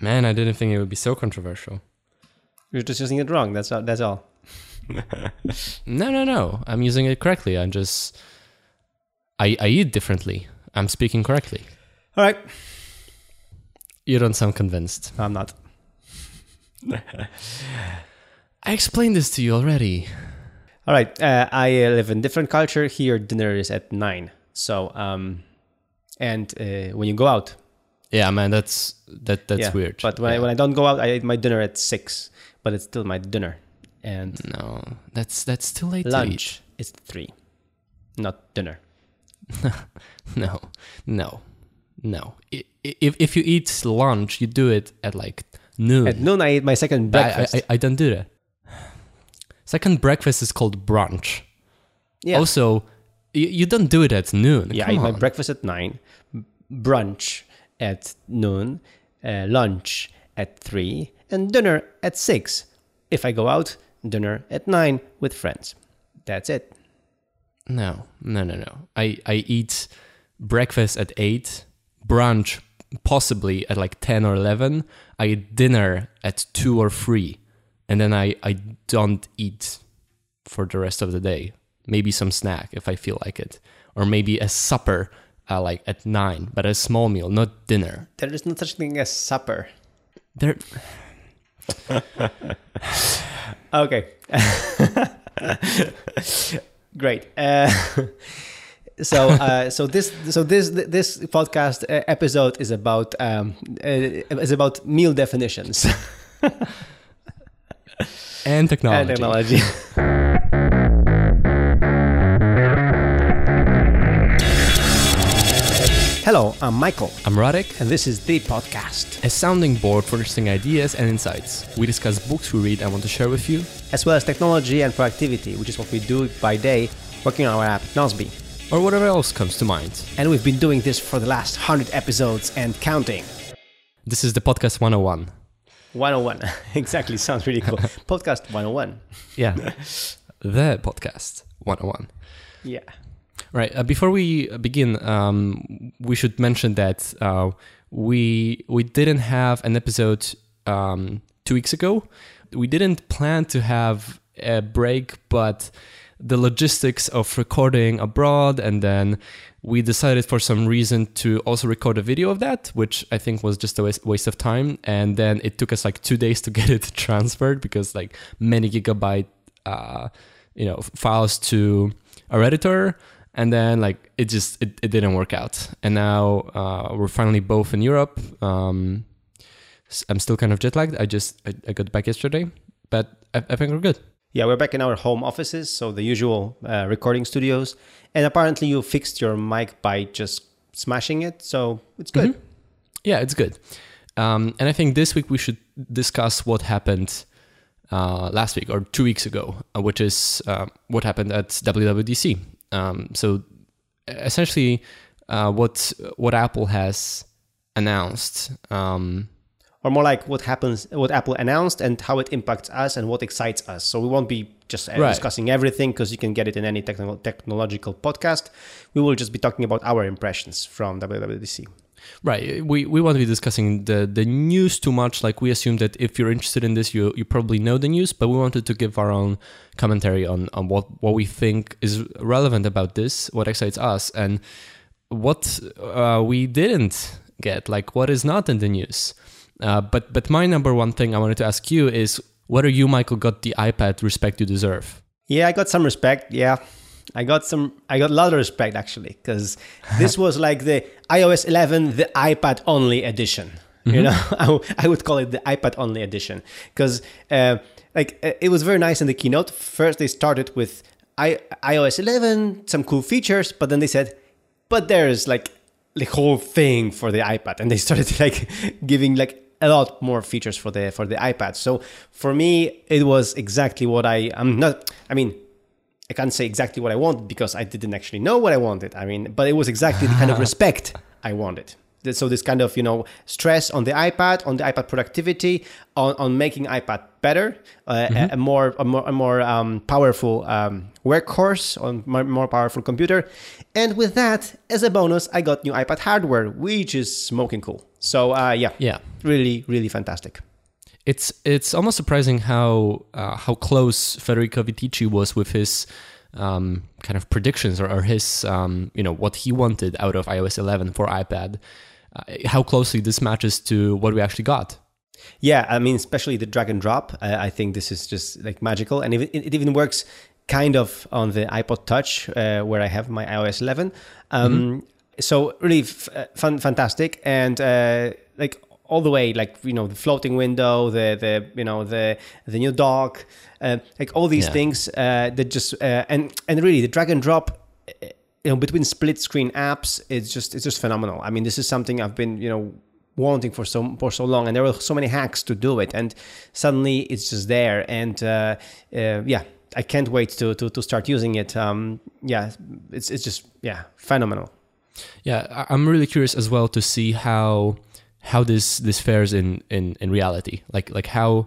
Man, I didn't think it would be so controversial. You're just using it wrong. That's all. That's all. No, no, no. I'm using it correctly. I'm just. I, I eat differently. I'm speaking correctly. All right. You don't sound convinced. I'm not. I explained this to you already. All right. Uh, I live in different culture. Here, dinner is at nine. So, um, and uh, when you go out, Yeah, man, that's that that's yeah. weird. But when, I, when I don't go out, I eat my dinner at six. But it's still my dinner, and no, that's that's too late lunch is three, not dinner. to. No, no, no. I- i- If if you eat lunch, you do it at like noon. At noon, I eat my second I- breakfast. I, I, I don't do that. Second breakfast is called brunch. yeah, Also, you, you don't do it at noon. yeah. I Come eat my breakfast at nine, brunch at noon, uh, lunch at three, and dinner at six. If I go out, dinner at nine with friends. That's it. No, no, no, no. I, I eat breakfast at 8, brunch possibly at like 10 or 11. I eat dinner at 2 or 3. And then I, I don't eat for the rest of the day. Maybe some snack if I feel like it. Or maybe a supper uh, like at 9, but a small meal, not dinner. There is no such thing as supper. There, Okay. Great. Uh, so, uh, so this, so this, this podcast uh, episode is about um, uh, is about meal definitions and technology. and technology. Hello, I'm Michael, I'm Radek, and this is the podcast, a sounding board for interesting ideas and insights. We discuss books we read and want to share with you, as well as technology and productivity, which is what we do by day, working on our app Nozbe. or whatever else comes to mind. And we've been doing this for the last hundred episodes and counting. This is the podcast 101. 101. exactly. Sounds really cool. Podcast 101. Yeah. the podcast 101. Yeah. Right. Uh, before we begin, um, we should mention that uh, we we didn't have an episode um, two weeks ago. We didn't plan to have a break, but the logistics of recording abroad, and then we decided for some reason to also record a video of that, which I think was just a waste, waste of time. And then it took us like two days to get it transferred because like many gigabyte, uh, you know, files to our editor and then like it just it, it didn't work out. And now uh, we're finally both in europe. Um, i'm still kind of jet lagged. I just i, I got back yesterday but I, I think we're good. Yeah, we're back in our home offices, so the usual uh, recording studios. And apparently, you fixed your mic by just smashing it, so it's good. yeah it's good. Um, and i think this week we should discuss what happened uh, last week or two weeks ago uh, which is uh, what happened at wwdc um, so essentially uh, what what apple has announced um, Or more like what happens, what Apple announced, and how it impacts us, and what excites us. So we won't be just uh, Right. discussing everything because you can get it in any technical technological podcast. We will just be talking about our impressions from WWDC. Right. We, we won't be discussing the, the news too much. Like we assume that if you're interested in this, you you probably know the news, but we wanted to give our own commentary on, on what, what we think is relevant about this, what excites us, and what uh, we didn't get, like what is not in the news. Uh, but but my number one thing I wanted to ask you is whether you, Michael, got the iPad respect you deserve. Yeah, I got some respect. Yeah, I got some. I got a lot of respect actually, because this was like the iOS 11, the iPad only edition. You know, I, w- I would call it the iPad only edition because, uh, like, uh, it was very nice in the keynote. First, they started with I, iOS 11, some cool features, but then they said, but there's like the whole thing for the iPad, and they started like giving like a lot more features for the for the iPad. So for me, it was exactly what I I'm not. I mean, I can't say exactly what I wanted because I didn't actually know what I wanted. I mean, but it was exactly the kind of respect I wanted. So this kind of you know stress on the iPad, on the iPad productivity, on, on making iPad better, uh, a, a more a more, a more um, powerful um, workhorse, on more, more powerful computer, and with that as a bonus, I got new iPad hardware, which is smoking cool. So uh, yeah, Yeah. really, really fantastic. It's it's almost surprising how uh, how close Federico Viticci was with his um, kind of predictions or, or his um, you know what he wanted out of iOS 11 for iPad. Uh, how closely this matches to what we actually got. Yeah, I mean, especially the drag and drop. Uh, I think this is just like magical, and it, it even works kind of on the iPod Touch uh, where I have my iOS 11. Um, So really f- uh, fun, fantastic, and uh, like all the way, like you know, the floating window, the the you know the the new dock, uh, like all these Yeah. things uh, that just uh, and and really the drag and drop. uh, You know, between split screen apps, it's just it's just phenomenal. I mean, this is something I've been you know wanting for so for so long, and there were so many hacks to do it, and suddenly it's just there, and uh, uh, yeah, I can't wait to to, to start using it. Um, yeah, it's it's just yeah, phenomenal. Yeah, I'm really curious as well to see how how this this fares in in in reality. Like like how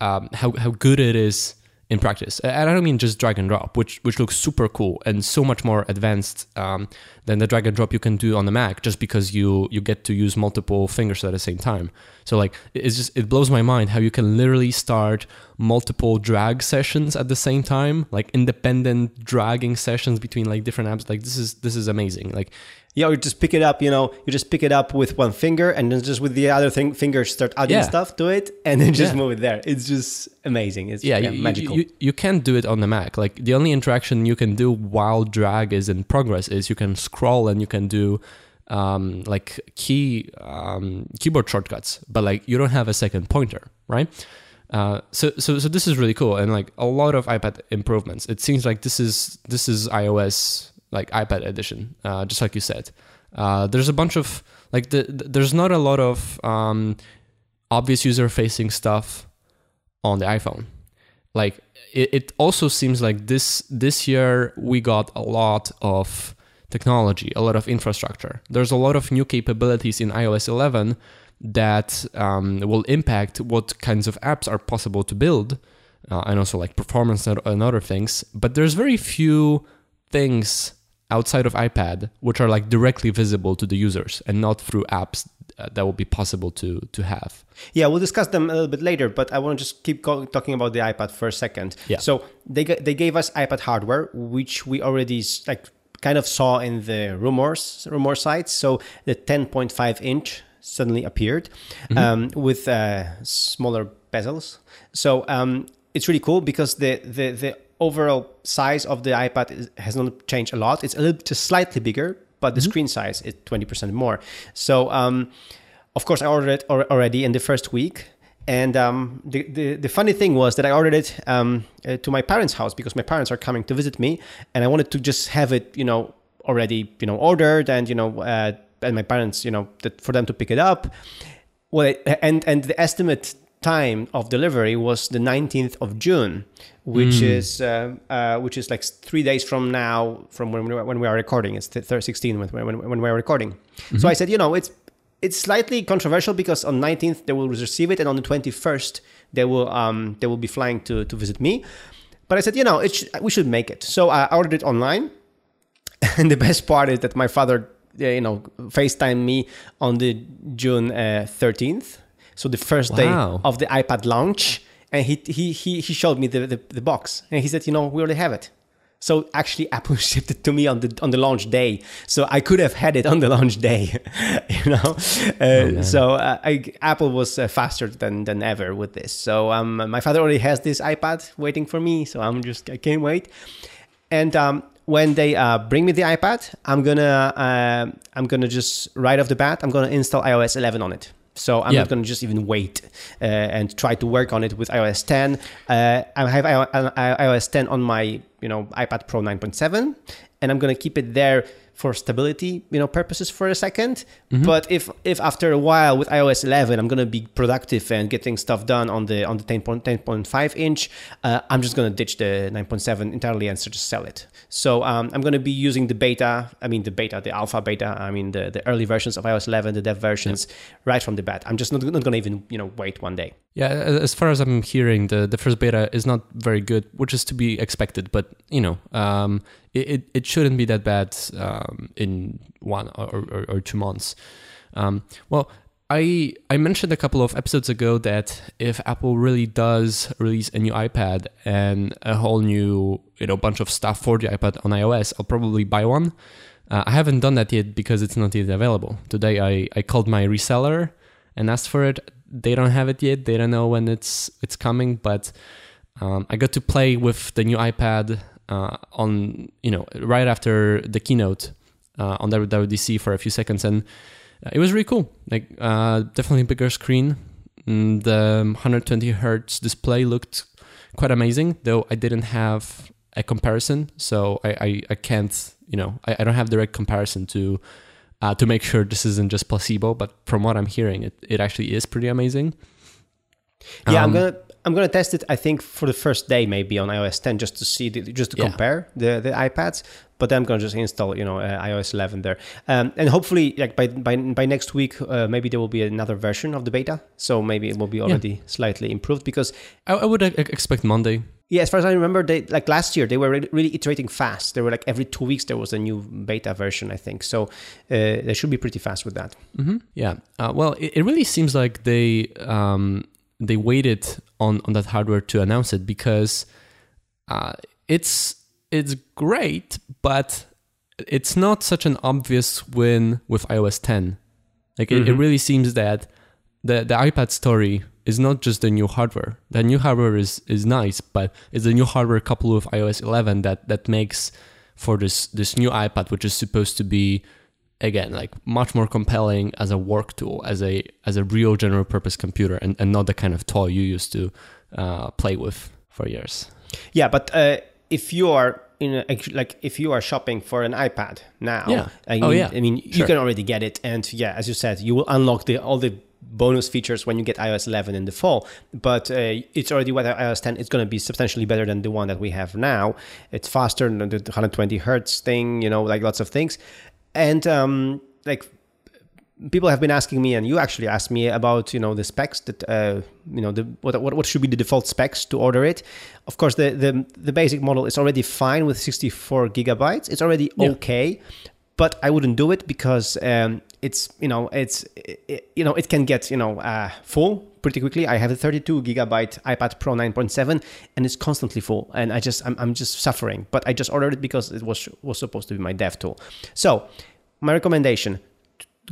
um, how how good it is in practice. And I don't mean just drag and drop, which which looks super cool and so much more advanced um, than the drag and drop you can do on the Mac, just because you you get to use multiple fingers at the same time. So like it's just it blows my mind how you can literally start multiple drag sessions at the same time, like independent dragging sessions between like different apps. Like this is this is amazing. Like Yeah, or you just pick it up. You know, you just pick it up with one finger, and then just with the other thing, finger start adding Yeah. stuff to it, and then just Yeah. move it there. It's just amazing. It's yeah, yeah, you, you- magical. You, you can't do it on the Mac. Like the only interaction you can do while drag is in progress is you can scroll and you can do um, like key um, keyboard shortcuts, but like you don't have a second pointer, right? Uh, so so so this is really cool and like a lot of iPad improvements. It seems like this is this is iOS like iPad edition, uh, just like you said. Uh, there's a bunch of like the, the- there's not a lot of um, obvious user facing stuff on the iPhone. Like it, it also seems like this this year we got a lot of technology, a lot of infrastructure. There's a lot of new capabilities in iOS 11 that um, will impact what kinds of apps are possible to build, uh, and also like performance and, and other things. But there's very few things outside of iPad which are like directly visible to the users and not through apps uh, that will be possible to to have. Yeah, we'll discuss them a little bit later, but I want to just keep talking about the iPad for a second. Yeah. So they they gave us iPad hardware, which we already like kind of saw in the rumors rumor sites. So the 10.5 inch suddenly appeared um, with uh, smaller bezels. So um, it's really cool because the the the overall size of the iPad is, has not changed a lot. It's a little just slightly bigger, but the screen size is 20% more. So um, of course, I ordered it already in the first week. And um, the, the the funny thing was that I ordered it um, uh, to my parents' house because my parents are coming to visit me, and I wanted to just have it, you know, already, you know, ordered, and you know, uh, and my parents, you know, that for them to pick it up. Well, it, and and the estimate time of delivery was the 19th of June, which is uh, uh, which is like three days from now, from when we, when we are recording. It's the 16 when, when, when we are recording. So I said, you know, it's it's slightly controversial because on 19th they will receive it, and on the 21st they will um they will be flying to to visit me. But I said, you know, it sh- we should make it. So I ordered it online, and the best part is that my father, uh, you know, FaceTime me on the June uh, 13th, so the first Wow. day of the iPad launch, and he he he, he showed me the, the the box, and he said, you know, we already have it. So actually, Apple shipped it to me on the on the launch day. So I could have had it on the launch day, you know. Uh, so uh, I, Apple was uh, faster than than ever with this. So um, my father already has this iPad waiting for me. So I'm just I can't wait. And um, when they uh, bring me the iPad, I'm gonna uh, I'm gonna just right off the bat I'm gonna install iOS 11 on it. So I'm Yeah. not gonna just even wait uh, and try to work on it with iOS 10. Uh, I have iOS 10 on my you know iPad Pro 9.7, and I'm gonna keep it there for stability you know purposes for a 2nd But if if after a while with iOS 11 I'm gonna be productive and getting stuff done on the on the 10. inch, uh, I'm just gonna ditch the 9.7 entirely and just sell it. So um, I'm gonna be using the beta. I mean the beta, the alpha beta. I mean the, the early versions of iOS 11, the dev versions, right from the bat. I'm just not, not gonna even you know wait one day. Yeah, as far as I'm hearing, the, the first beta is not very good, which is to be expected. But you know, um, it, it shouldn't be that bad um, in one or, or, or two months. Um, well, I I mentioned a couple of episodes ago that if Apple really does release a new iPad and a whole new you know bunch of stuff for the iPad on iOS, I'll probably buy one. Uh, I haven't done that yet because it's not yet available. Today I, I called my reseller and asked for it. They don't have it yet. They don't know when it's it's coming, but um, I got to play with the new iPad uh, on you know right after the keynote uh, on WWDC for a few seconds, and it was really cool. Like uh, definitely bigger screen. Mm, the 120 hertz display looked quite amazing, though I didn't have a comparison, so I I, I can't you know I, I don't have direct comparison to. Uh, to make sure this isn't just placebo, but from what I'm hearing, it, it actually is pretty amazing. Yeah, um, I'm gonna I'm gonna test it. I think for the first day, maybe on iOS 10, just to see, the, just to yeah. compare the the iPads. But then I'm gonna just install, you know, uh, iOS 11 there, um, and hopefully, like by by by next week, uh, maybe there will be another version of the beta. So maybe it will be already yeah. slightly improved because I, I would expect Monday. Yeah, as far as I remember, they like last year they were really, really iterating fast. They were like every two weeks there was a new beta version, I think. So uh, they should be pretty fast with that. Mm-hmm. Yeah. Uh, well, it, it, really seems like they um, they waited on on that hardware to announce it because uh, it's it's great, but it's not such an obvious win with iOS 10. Like mm-hmm. it, it, mm-hmm. really seems that the the iPad story is not just the new hardware. The new hardware is is nice, but it's the new hardware coupled with iOS 11 that that makes for this this new iPad, which is supposed to be again like much more compelling as a work tool, as a as a real general purpose computer, and, and not the kind of toy you used to uh, play with for years. Yeah, but uh, if you are in a, like if you are shopping for an iPad now, yeah. I mean, oh, yeah. I mean sure. you can already get it, and yeah, as you said, you will unlock the all the bonus features when you get iOS 11 in the fall. But uh, it's already with iOS 10. It's going to be substantially better than the one that we have now. It's faster than the 120 hertz thing, you know, like lots of things. And um, like people have been asking me, and you actually asked me about you know the specs that uh, you know the what, what what should be the default specs to order it. Of course, the the the basic model is already fine with 64 gigabytes. It's already yeah. okay, but I wouldn't do it because um, it's you know it's it, you know it can get you know uh, full pretty quickly. I have a 32 gigabyte iPad Pro 9.7 and it's constantly full, and I just I'm, I'm just suffering. But I just ordered it because it was was supposed to be my dev tool. So my recommendation: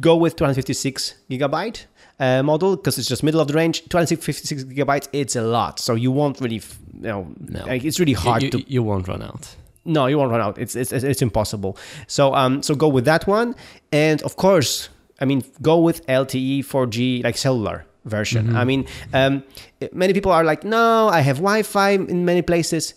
go with 256 gigabyte. Uh, model because it's just middle of the range 256 gigabytes it's a lot so you won't really you know no. like, it's really hard you, to you won't run out no, you won't run out. It's it's it's impossible. So um, so go with that one, and of course, I mean, go with LTE 4G like cellular version. Mm-hmm. I mean, um, many people are like, no, I have Wi-Fi in many places.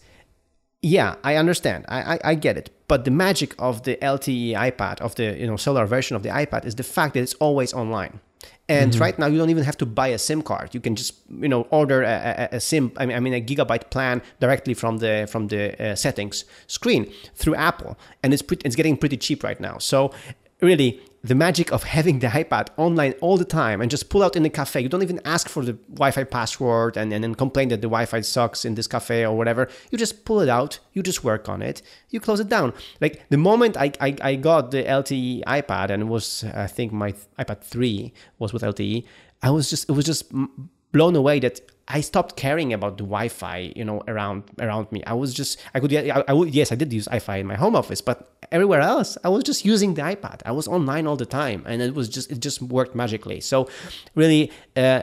Yeah, I understand. I, I, I get it. But the magic of the LTE iPad, of the you know cellular version of the iPad, is the fact that it's always online. And mm-hmm. right now, you don't even have to buy a SIM card. You can just, you know, order a, a, a SIM. I mean, I mean, a gigabyte plan directly from the from the uh, settings screen through Apple, and it's pretty, it's getting pretty cheap right now. So really the magic of having the iPad online all the time and just pull out in the cafe. You don't even ask for the Wi-Fi password and, and then complain that the Wi-Fi sucks in this cafe or whatever. You just pull it out, you just work on it, you close it down. Like the moment I, I, I got the LTE iPad and was I think my iPad 3 was with LTE, I was just it was just blown away that I stopped caring about the Wi-Fi, you know, around around me. I was just I could I, I would yes I did use Wi-Fi in my home office, but everywhere else I was just using the iPad. I was online all the time, and it was just it just worked magically. So really, uh,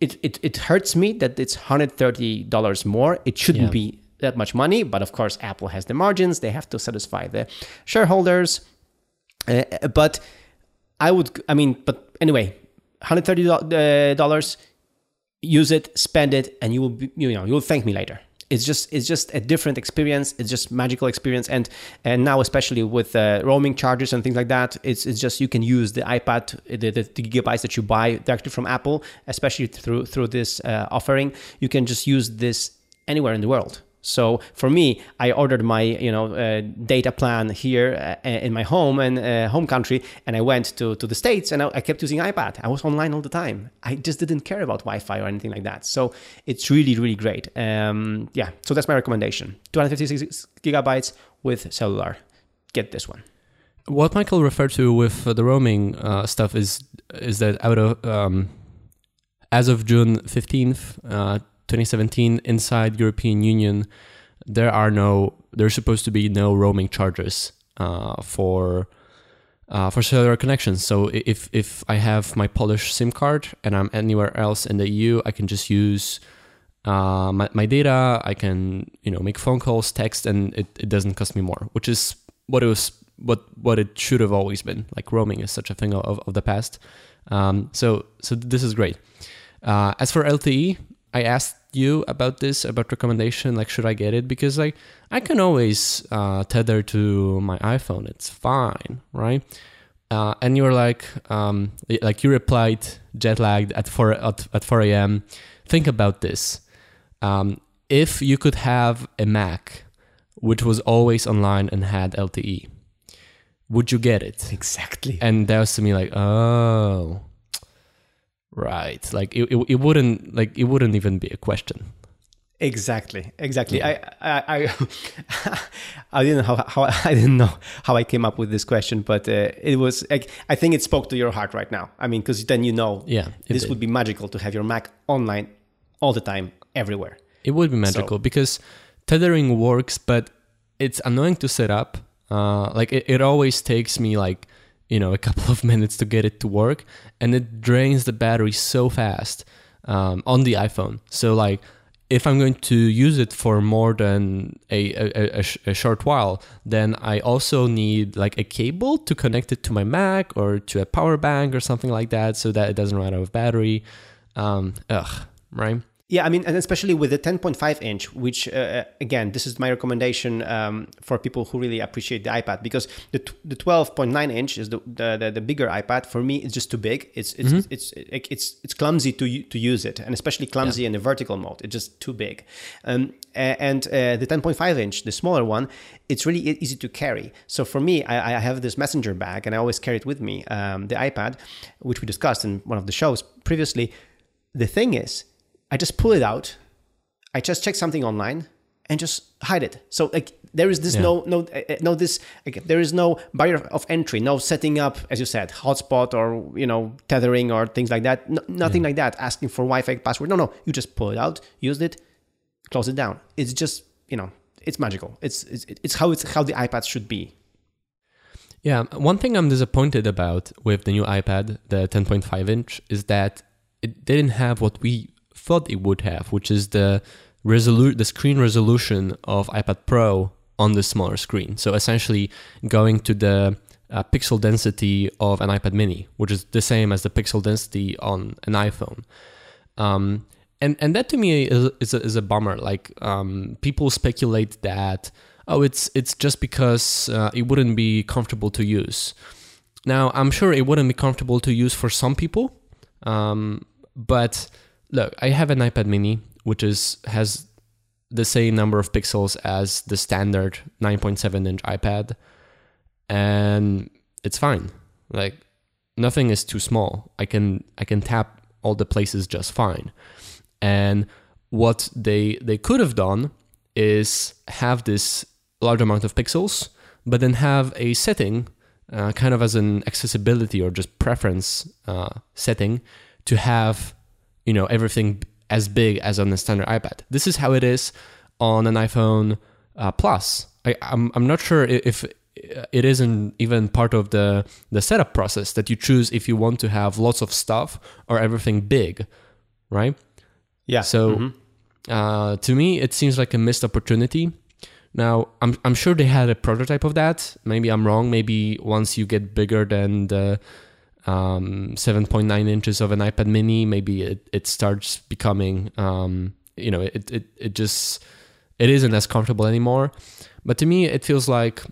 it, it it hurts me that it's hundred thirty dollars more. It shouldn't yeah. be that much money, but of course Apple has the margins. They have to satisfy the shareholders. Uh, but I would I mean, but anyway, hundred thirty uh, dollars use it, spend it, and you will be, you know you will thank me later. It's just it's just a different experience. It's just magical experience, and and now especially with uh, roaming charges and things like that, it's it's just you can use the iPad, the, the, the gigabytes that you buy directly from Apple, especially through through this uh, offering. You can just use this anywhere in the world. So for me, I ordered my you know uh, data plan here uh, in my home and uh, home country, and I went to, to the states, and I, I, kept using iPad. I was online all the time. I just didn't care about Wi-Fi or anything like that. So it's really really great. Um, yeah, so that's my recommendation: 256 gigabytes with cellular. Get this one. What Michael referred to with uh, the roaming uh, stuff is is that out of um, as of June fifteenth, uh, twenty seventeen, inside European Union, there are no there's supposed to be no roaming charges uh, for uh, for cellular connections. So if if I have my Polish SIM card and I'm anywhere else in the EU, I can just use uh, my, my data. I can you know make phone calls, text, and it, it doesn't cost me more, which is what it was what what it should have always been. Like roaming is such a thing of, of the past. Um, so so this is great. Uh, as for LTE, I asked you about this about recommendation like should i get it? Because like i can always uh, tether to my iphone. It's fine right? Uh, and you were like um, like you replied jet lagged at 4 at, at 4 a.m think about this. Um, if you could have a mac which was always online and had lte would you get it? Exactly. and that was to me like oh right like it, it, it wouldn't like it wouldn't even be a question Exactly, exactly. I, I, I, I didn't know how, how I didn't know how I came up with this question, but uh, it was like I think it spoke to your heart right now. I mean, because then you know, yeah this did. would be magical to have your Mac online all the time, everywhere. It would be magical because tethering works, but it's annoying to set up. Uh, like it, it always takes me like you know a couple of minutes to get it to work, and it drains the battery so fast um, on the iPhone. So like if I'm going to use it for more than a, a, a, a short while, then I also need like a cable to connect it to my Mac or to a power bank or something like that, so that it doesn't run out of battery. Um, ugh, right? Yeah, I mean, and especially with the 10.5 inch, which uh, again, this is my recommendation um, for people who really appreciate the iPad because the t- the 12.9 inch is the, the, the the bigger iPad. For me, it's just too big. It's it's it's, it's it's it's clumsy to to use it, and especially clumsy in the vertical mode. It's just too big. Um, and uh, the 10.5 inch, the smaller one, it's really easy to carry. So for me, I, I have this messenger bag, and I always carry it with me. Um, the iPad, which we discussed in one of the shows previously. The thing is I just pull it out. I just check something online and just hide it. So like there is this Yeah. no no uh, no this like, there is no barrier of entry, no setting up as you said hotspot or you know tethering or things like that. No, nothing like that. Asking for Wi-Fi password. No no. You just pull it out, use it, close it down. It's just you know it's magical. It's it's, it's how it's how the iPad should be. Yeah, one thing I'm disappointed about with the new iPad, the 10.5 inch, is that it didn't have what we thought it would have, which is the resolu- the screen resolution of iPad Pro on the smaller screen. So essentially, going to the uh, pixel density of an iPad Mini, which is the same as the pixel density on an iPhone. Um, and and that to me is is a, is a bummer. Like um, people speculate that oh, it's it's just because uh, it wouldn't be comfortable to use. Now I'm sure it wouldn't be comfortable to use for some people, um, but look, I have an iPad Mini which is has the same number of pixels as the standard 9.7 inch iPad, and it's fine. Like nothing is too small. I can I can tap all the places just fine. And what they they could have done is have this large amount of pixels, but then have a setting, uh, kind of as an accessibility or just preference uh, setting, to have you know everything as big as on the standard iPad. This is how it is on an iPhone uh, Plus. I, I'm I'm not sure if it isn't even part of the the setup process that you choose if you want to have lots of stuff or everything big, right? Yeah. So Mhm. uh, to me, it seems like a missed opportunity. Now, I'm I'm sure they had a prototype of that. Maybe I'm wrong. Maybe once you get bigger than the um, 7.9 inches of an iPad Mini, maybe it, it starts becoming, um, you know, it, it it just it isn't as comfortable anymore. But to me, it feels like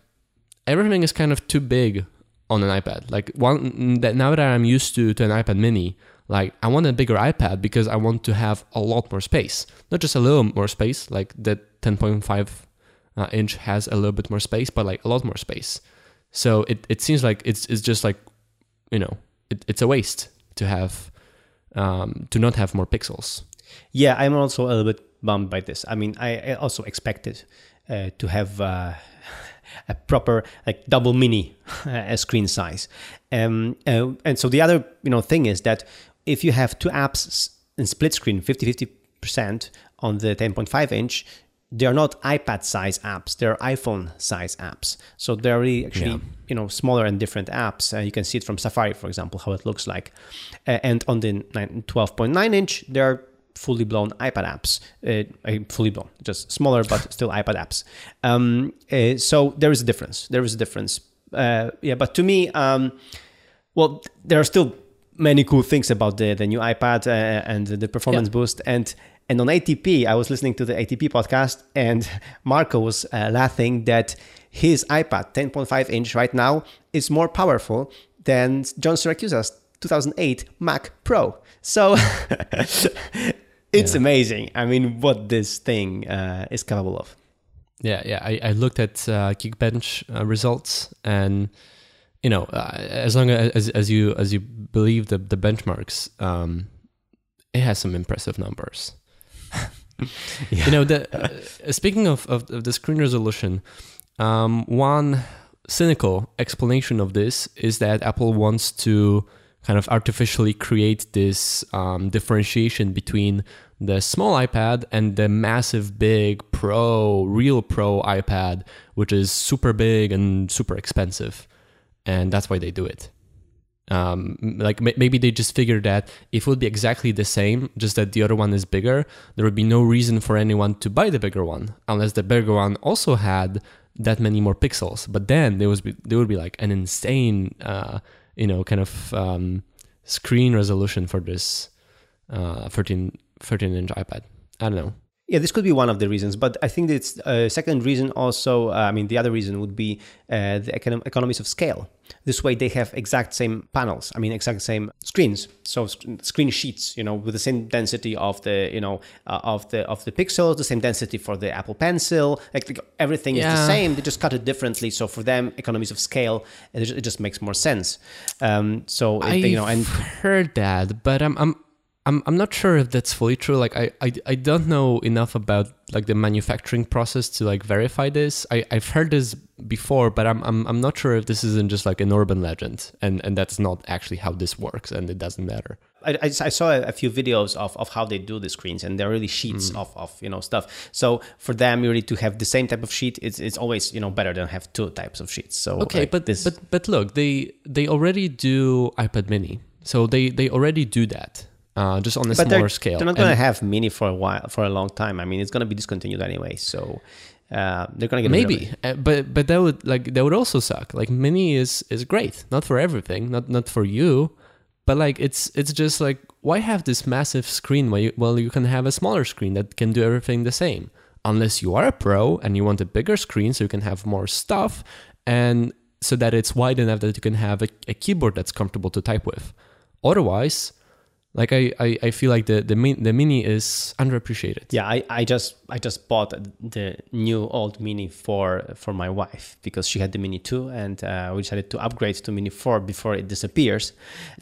everything is kind of too big on an iPad. Like one that now that I'm used to to an iPad Mini, like I want a bigger iPad because I want to have a lot more space, not just a little more space. Like the 10.5 uh, inch has a little bit more space, but like a lot more space. So it, it seems like it's it's just like you know it, it's a waste to have um, to not have more pixels. Yeah, I'm also a little bit bummed by this. I mean, I, I also expected uh, to have uh, a proper like double mini screen size. Um, uh, and so the other you know thing is that if you have two apps in split screen, 50-50% on the 10.5 inch, they are not iPad size apps; they're iPhone size apps. So they're really actually Yeah. you know smaller and different apps. Uh, you can see it from Safari, for example, how it looks like. Uh, and on the 9, 12.9 inch, they're fully blown iPad apps. Uh, uh, fully blown, just smaller but still iPad apps. Um, uh, so there is a difference. There is a difference. Uh, yeah, but to me, um, well, there are still many cool things about the, the new iPad uh, and the performance Yeah. boost. And and on ATP, I was listening to the ATP podcast, and Marco was uh, laughing that his iPad 10.5 inch right now is more powerful than John Siracusa's 2008 Mac Pro. So it's Yeah. amazing. I mean, what this thing uh, is capable of. Yeah, yeah. I, I looked at uh, Geekbench uh, results, and you know, uh, as long as as you as you believe the the benchmarks, um, it has some impressive numbers. You know, the uh, speaking of, of of the screen resolution, um, one cynical explanation of this is that Apple wants to kind of artificially create this um, differentiation between the small iPad and the massive, big Pro, real Pro iPad, which is super big and super expensive, and that's why they do it. Um, like ma- maybe they just figured that if it would be exactly the same, just that the other one is bigger, there would be no reason for anyone to buy the bigger one unless the bigger one also had that many more pixels. But then there was be, there would be like an insane, uh, you know, kind of um, screen resolution for this uh, 13, 13 inch iPad. I don't know. Yeah, this could be one of the reasons, but I think it's a second reason also. Uh, I mean, the other reason would be uh, the econom- economies of scale. This way, they have exact same panels. I mean, exact same screens. So sc- screen sheets, you know, with the same density of the, you know, uh, of the of the pixels, the same density for the Apple Pencil. Like, like, everything is the same. They just cut it differently. So for them, economies of scale, it just, it just makes more sense. Um, so it, you know, and heard that, but I'm I'm I'm I'm not sure if that's fully true. Like I, I I don't know enough about like the manufacturing process to like verify this. I I've heard this before, but I'm I'm I'm not sure if this isn't just like an urban legend and and that's not actually how this works and it doesn't matter. I, I, I saw a, few videos of, of how they do the screens and they're really sheets mm. of, of you know stuff so for them really to have the same type of sheet it's, it's always you know better than have two types of sheets so Okay, like, but this but but look, they they already do iPad Mini, so they they already do that. Uh, just on a but smaller they're, scale. they're not going to have mini for a while for a long time. I mean it's going to be discontinued anyway so uh, they're going to get maybe uh, but but that would like that would also suck. Like mini is is great. Not for everything not not for you but like it's it's just like why have this massive screen while you, well you can have a smaller screen that can do everything the same? Unless you are a pro and you want a bigger screen so you can have more stuff and so that it's wide enough that you can have a, a keyboard that's comfortable to type with. Otherwise like I, I, I feel like the the, min, the mini is underappreciated yeah I, I just i just bought the new old mini for for my wife because she had the mini 2 and uh, we decided to upgrade to mini 4 before it disappears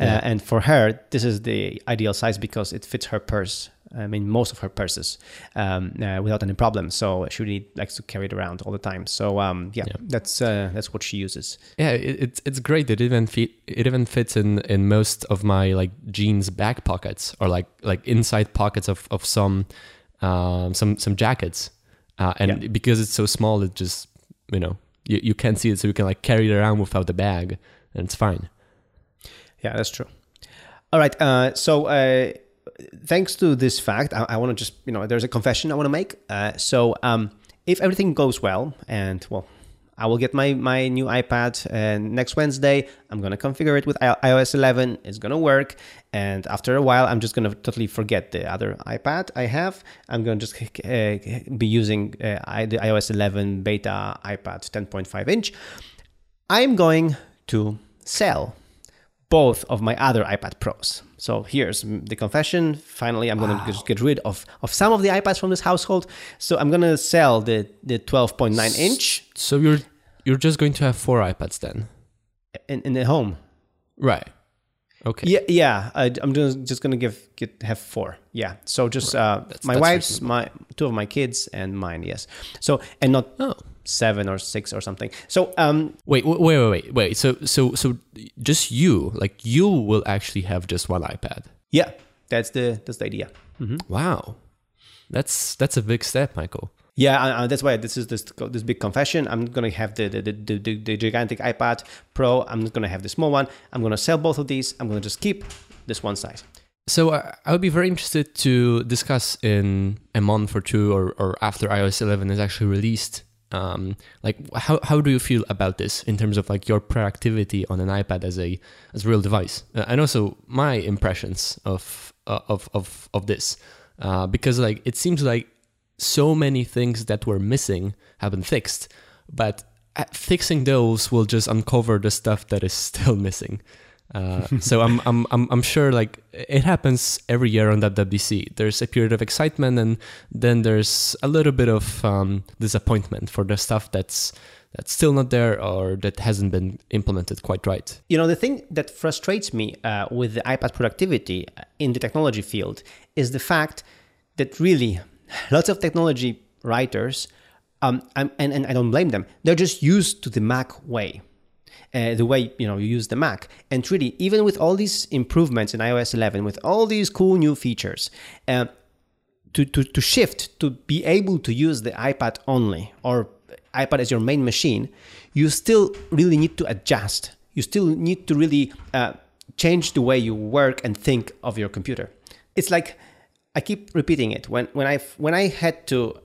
Yeah. uh, and for her this is the ideal size because it fits her purse I mean, most of her purses um, uh, without any problem. So she really likes to carry it around all the time. So um, yeah, Yeah. that's uh, that's what she uses. Yeah, it, it's it's great. It even fit, it even fits in in most of my like jeans back pockets or like like inside pockets of of some um some some jackets. Uh, and Yeah. because it's so small, it just you know you, you can't see it, so you can like carry it around without the bag, and it's fine. Yeah, that's true. All right. Uh, so, uh, thanks to this fact, I, I want to just, you know, there's a confession I want to make. Uh, so, um, if everything goes well, and well, I will get my, my new iPad uh, next Wednesday. I'm going to configure it with iOS 11. It's going to work. And after a while, I'm just going to totally forget the other iPad I have. I'm going to just uh, be using uh, the iOS 11 beta iPad 10.5 inch. I'm going to sell both of my other iPad Pros. So here's the confession. Finally, I'm going to get rid of, of some of the iPads from this household. So I'm going to sell the, the 12.9 inch So you're you're just going to have four iPads then, in, in the home. right? Okay. Yeah, yeah. I, I'm just, just going to give get have four. Yeah. So just uh, That's- my that's wife's, reasonable. my two of my kids, and mine. Yes. So and not Oh, seven or six or something. So um, wait, wait, wait, wait, wait. So so so just you, like you will actually have just one iPad. Yeah, that's the that's the idea. Mm-hmm. Wow, that's that's a big step, Michael. Yeah, uh, that's why this is this this big confession. I'm gonna have the the, the, the, the gigantic iPad Pro. I'm not gonna have the small one. I'm gonna sell both of these. I'm gonna just keep this one size. So uh, I would be very interested to discuss in a month or two, or, or after iOS 11 is actually released. Um, like how how do you feel about this in terms of like your productivity on an iPad as a as a real device, uh, and also my impressions of uh, of of of this, uh, because like it seems like so many things that were missing have been fixed, but uh, fixing those will just uncover the stuff that is still missing. Uh, so I'm, I'm I'm I'm sure like it happens every year on that WWDC. There's a period of excitement, and then there's a little bit of um, disappointment for the stuff that's that's still not there or that hasn't been implemented quite right. You know, the thing that frustrates me uh, with the iPad productivity uh, in the technology field is the fact that really lots of technology writers, um, and, and I don't blame them, they're just used to the Mac way. Uh, the way you know you use the Mac. And really, even with all these improvements in iOS 11, with all these cool new features, uh, to, to, to shift to be able to use the iPad only or iPad as your main machine, you still really need to adjust. You still need to really uh, change the way you work and think of your computer. It's like I keep repeating it when when I when I had to.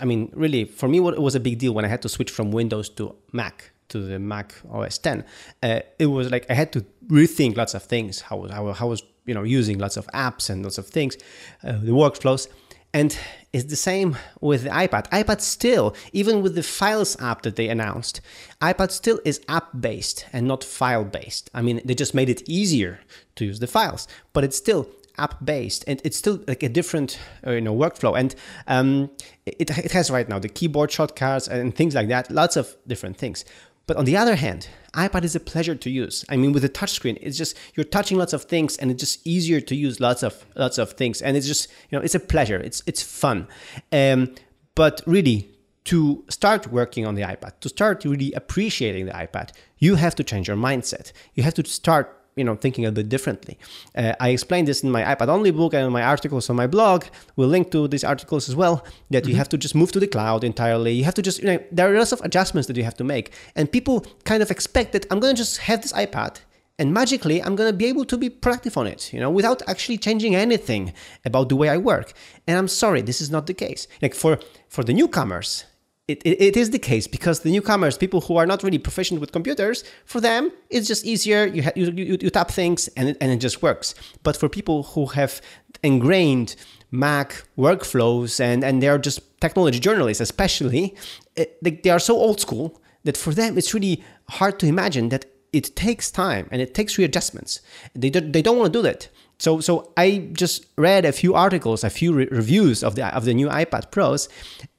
I mean, really, for me, it was a big deal when I had to switch from Windows to Mac to the Mac OS 10. Uh, it was like I had to rethink lots of things. How how how was you know using lots of apps and lots of things, uh, the workflows. And it's the same with the iPad. iPad still, even with the Files app that they announced, iPad still is app based and not file based. I mean, they just made it easier to use the files, but it's still app based and it's still like a different uh, you know workflow and um, it, it has right now the keyboard shortcuts and things like that lots of different things but on the other hand ipad is a pleasure to use. I mean with the touchscreen it's just you're touching lots of things and it's just easier to use lots of lots of things. And it's just you know it's a pleasure. It's it's fun. Um, but really to start working on the ipad to start really appreciating the ipad you have to change your mindset. You have to start you know thinking a bit differently. Uh, I explained this in my iPad only book and in my articles on my blog. We'll link to these articles as well. That mm-hmm. you have to just move to the cloud entirely. You have to just you know there are lots of adjustments that you have to make, and people kind of expect that I'm going to just have this iPad and magically I'm going to be able to be productive on it, you know, without actually changing anything about the way I work. And I'm sorry, this is not the case. Like for for the newcomers, it, it, it is the case because the newcomers, people who are not really proficient with computers, for them it's just easier. You ha- you, you, you tap things and it, and it just works. But for people who have ingrained Mac workflows and and they're just technology journalists, especially, it, they, they are so old school that for them it's really hard to imagine that it takes time and it takes readjustments. They don't, they don't want to do that. So, so I just read a few articles, a few re- reviews of the of the new iPad Pros,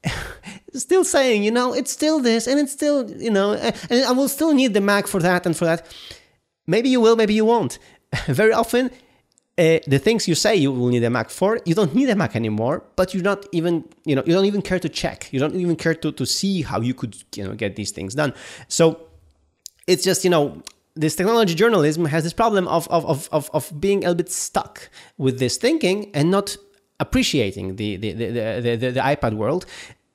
still saying, you know, it's still this and it's still, you know, and I will still need the Mac for that and for that. Maybe you will, maybe you won't. Very often, uh, the things you say you will need a Mac for, you don't need a Mac anymore, but you're not even, you know, you don't even care to check. You don't even care to, to see how you could, you know, get these things done. So it's just, you know, this technology journalism has this problem of, of, of, of, being a little bit stuck with this thinking and not appreciating the, the, the, the, iPad world.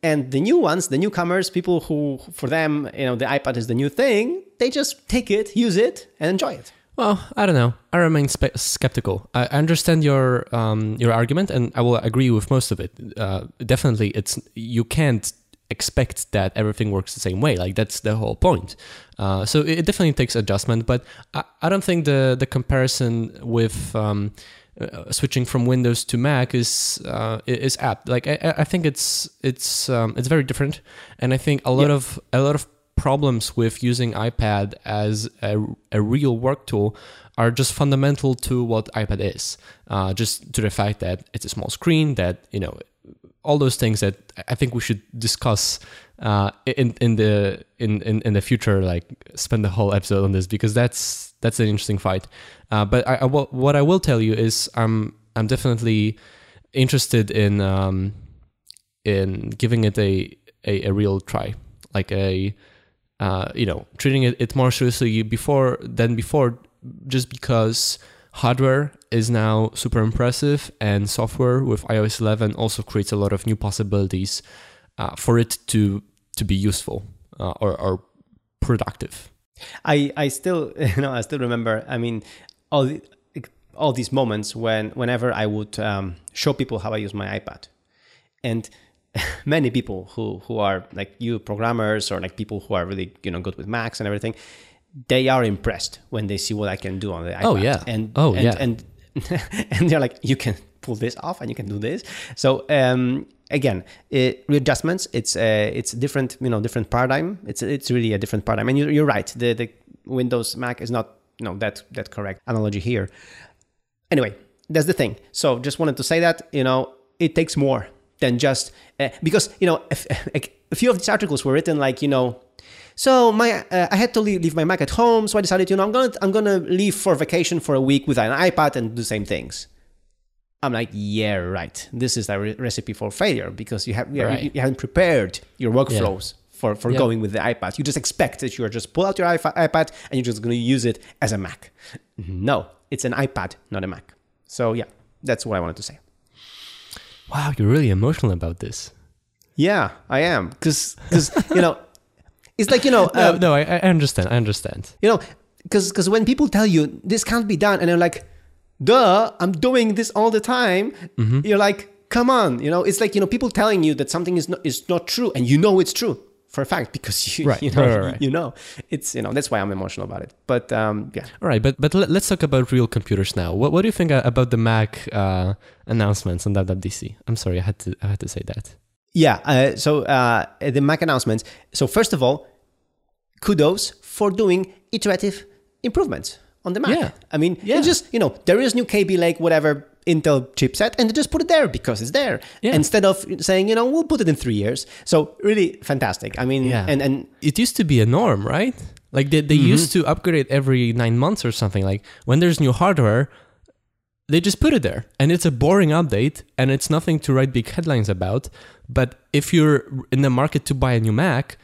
And the new ones, the newcomers, people who, for them, you know, the iPad is the new thing, they just take it, use it, and enjoy it. Well, I don't know. I remain skeptical. I understand your um, your argument, and I will agree with most of it. Uh, definitely, it's you can't expect that everything works the same way. Like that's the whole point. Uh, so it definitely takes adjustment, but I, I don't think the the comparison with um, uh, switching from Windows to Mac is uh, is apt. Like I, I think it's it's um, it's very different, and I think a lot yeah. of a lot of problems with using iPad as a, a real work tool are just fundamental to what iPad is. Uh, just to the fact that it's a small screen, that you know all those things that I think we should discuss uh, in in the in, in in the future. Like spend the whole episode on this because that's that's an interesting fight. Uh, but what I will tell you is I'm I'm definitely interested in um, in giving it a, a, a real try. like a uh, you know treating it, it more seriously before than before, just because hardware is now super impressive and software with iOS 11 also creates a lot of new possibilities uh, for it to to be useful uh, or, or productive. I I still you know I still remember. I mean, all the, all these moments when whenever I would um, show people how I use my iPad, and many people who who are like you programmers or like people who are really you know good with Macs and everything, they are impressed when they see what I can do on the iPad. Oh yeah, and oh and, yeah, and and they're like, you can pull this off and you can do this. So um, again, it, readjustments. It's a it's different, you know, different paradigm. It's it's really a different paradigm. And you're, you're right. The the Windows Mac is not you know that that correct analogy here. Anyway, that's the thing. So just wanted to say that you know it takes more than just uh, because you know if, a few of these articles were written like you know so my uh, I had to leave, leave, my Mac at home, so I decided, you know, I'm gonna I'm gonna leave for vacation for a week with an iPad and do the same things. I'm like, yeah, right. This is a re- recipe for failure because you have you, right. you, you haven't prepared your workflows yeah. for for yeah. going with the iPad. You just expect that you're just pull out your iPad and you're just gonna use it as a Mac. No, it's an iPad, not a Mac. So yeah, that's what I wanted to say. Wow, you're really emotional about this. Yeah, I am because because you know it's like you know. no, uh, no, I, I understand. I understand. You know, because because when people tell you this can't be done, and they're like, "Duh, I'm doing this all the time," mm-hmm. you're like, "Come on!" You know, it's like you know people telling you that something is not is not true, and you know it's true for a fact because you, right. you know right, right, you know it's you know that's why I'm emotional about it. But um, yeah. All right, but but let's talk about real computers now. What what do you think about the Mac uh, announcements on WWDC? I'm sorry, I had to I had to say that. Yeah. Uh, so uh, the Mac announcements. So first of all, kudos for doing iterative improvements on the Mac. Yeah. I mean, yeah. just you know, there is new Kaby Lake, whatever Intel chipset, and they just put it there because it's there yeah. instead of saying, you know, we'll put it in three years. So really fantastic. I mean, yeah. and and it used to be a norm, right? Like they, they mm-hmm. used to upgrade every nine months or something. Like when there's new hardware, they just put it there and it's a boring update and it's nothing to write big headlines about but if you're in the market to buy a new mac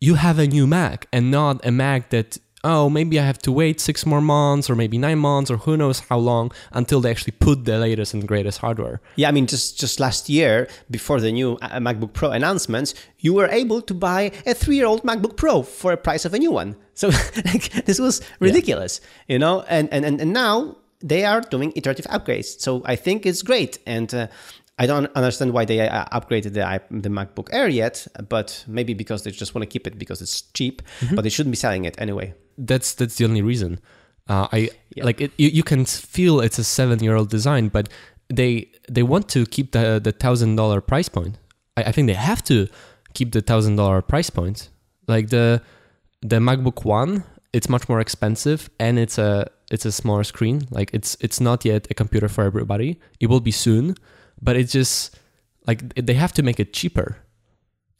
you have a new mac and not a mac that oh maybe i have to wait six more months or maybe nine months or who knows how long until they actually put the latest and greatest hardware yeah i mean just just last year before the new uh, macbook pro announcements you were able to buy a three-year-old macbook pro for a price of a new one so like, this was ridiculous yeah. you know and, and and now they are doing iterative upgrades. So I think it's great. And uh, I don't understand why they uh, upgraded the, the MacBook Air yet, but maybe because they just want to keep it because it's cheap, mm-hmm. but they shouldn't be selling it anyway. That's that's the only reason. Uh, I yeah. like it. You, you can feel it's a seven-year-old design, but they they want to keep the the thousand dollar price point. I, I think they have to keep the thousand dollar price point. Like the the MacBook One, it's much more expensive, and it's a it's a smaller screen. Like it's it's not yet a computer for everybody. It will be soon, but it's just like they have to make it cheaper.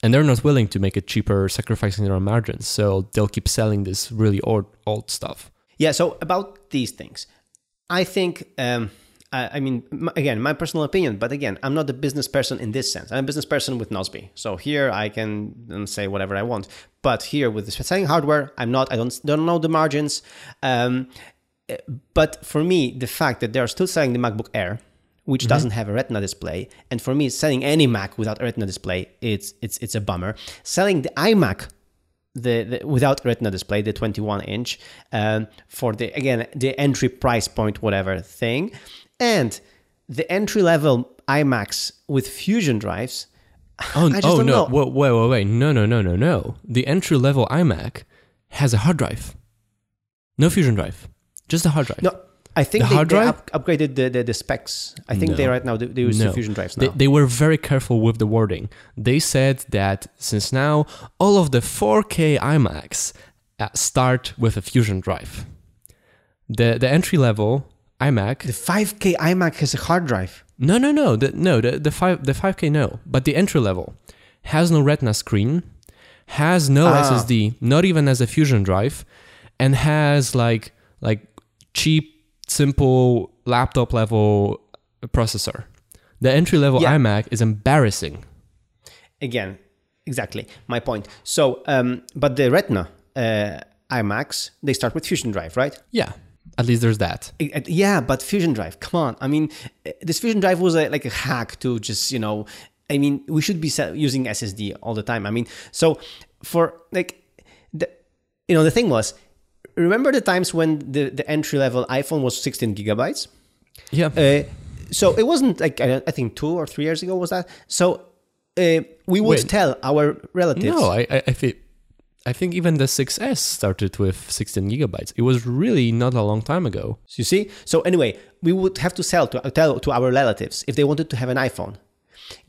And they're not willing to make it cheaper, sacrificing their own margins. So they'll keep selling this really old old stuff. Yeah. So about these things, I think. Um, I mean, again, my personal opinion, but again, I'm not a business person in this sense. I'm a business person with Nozbe. So here I can say whatever I want. But here with the selling hardware, I'm not, I don't, don't know the margins. Um, but for me, the fact that they are still selling the MacBook Air, which mm-hmm. doesn't have a Retina display, and for me, selling any Mac without a Retina display, it's it's it's a bummer. Selling the iMac the, the, without retina display the 21 inch um, for the again the entry price point whatever thing. And the entry level imacs with fusion drives oh, oh no. wait, wait wait wait. No no no no no. The entry level imac has a hard drive. No fusion drive. Just a hard drive. No, I think the they, hard drive? Up, upgraded the, the, the, specs. I think no. they right now they, they use no. drives now. They, they, were very careful with the wording. They said that since now all of the 4K iMacs uh, start with a fusion drive. The the entry level iMac. The 5K iMac has a hard drive. No, no, no. The, no, the the five the 5K no, but the entry level has no Retina screen, has no ah. SSD, not even as a fusion drive, and has like like cheap, simple laptop level processor. The entry level yeah. iMac is embarrassing. Again, exactly my point. So, um, but the Retina uh, iMacs they start with Fusion Drive, right? Yeah, at least there's that. Uh, Yeah, but Fusion Drive, come on. I mean, uh, this Fusion Drive was a, like a hack to just you know. I mean, we should be using SSD all the time. I mean, so for like the you know the thing was, remember the times when the the entry level iPhone was 16 gigabytes. Yeah. Uh, so it wasn't like I, I think two or three years ago was that. So uh, we would Wait. tell our relatives. no, I, I, I think. I think even the 6S started with 16 gigabytes. It was really not a long time ago. You see? So anyway, we would have to sell to tell to our relatives if they wanted to have an iPhone.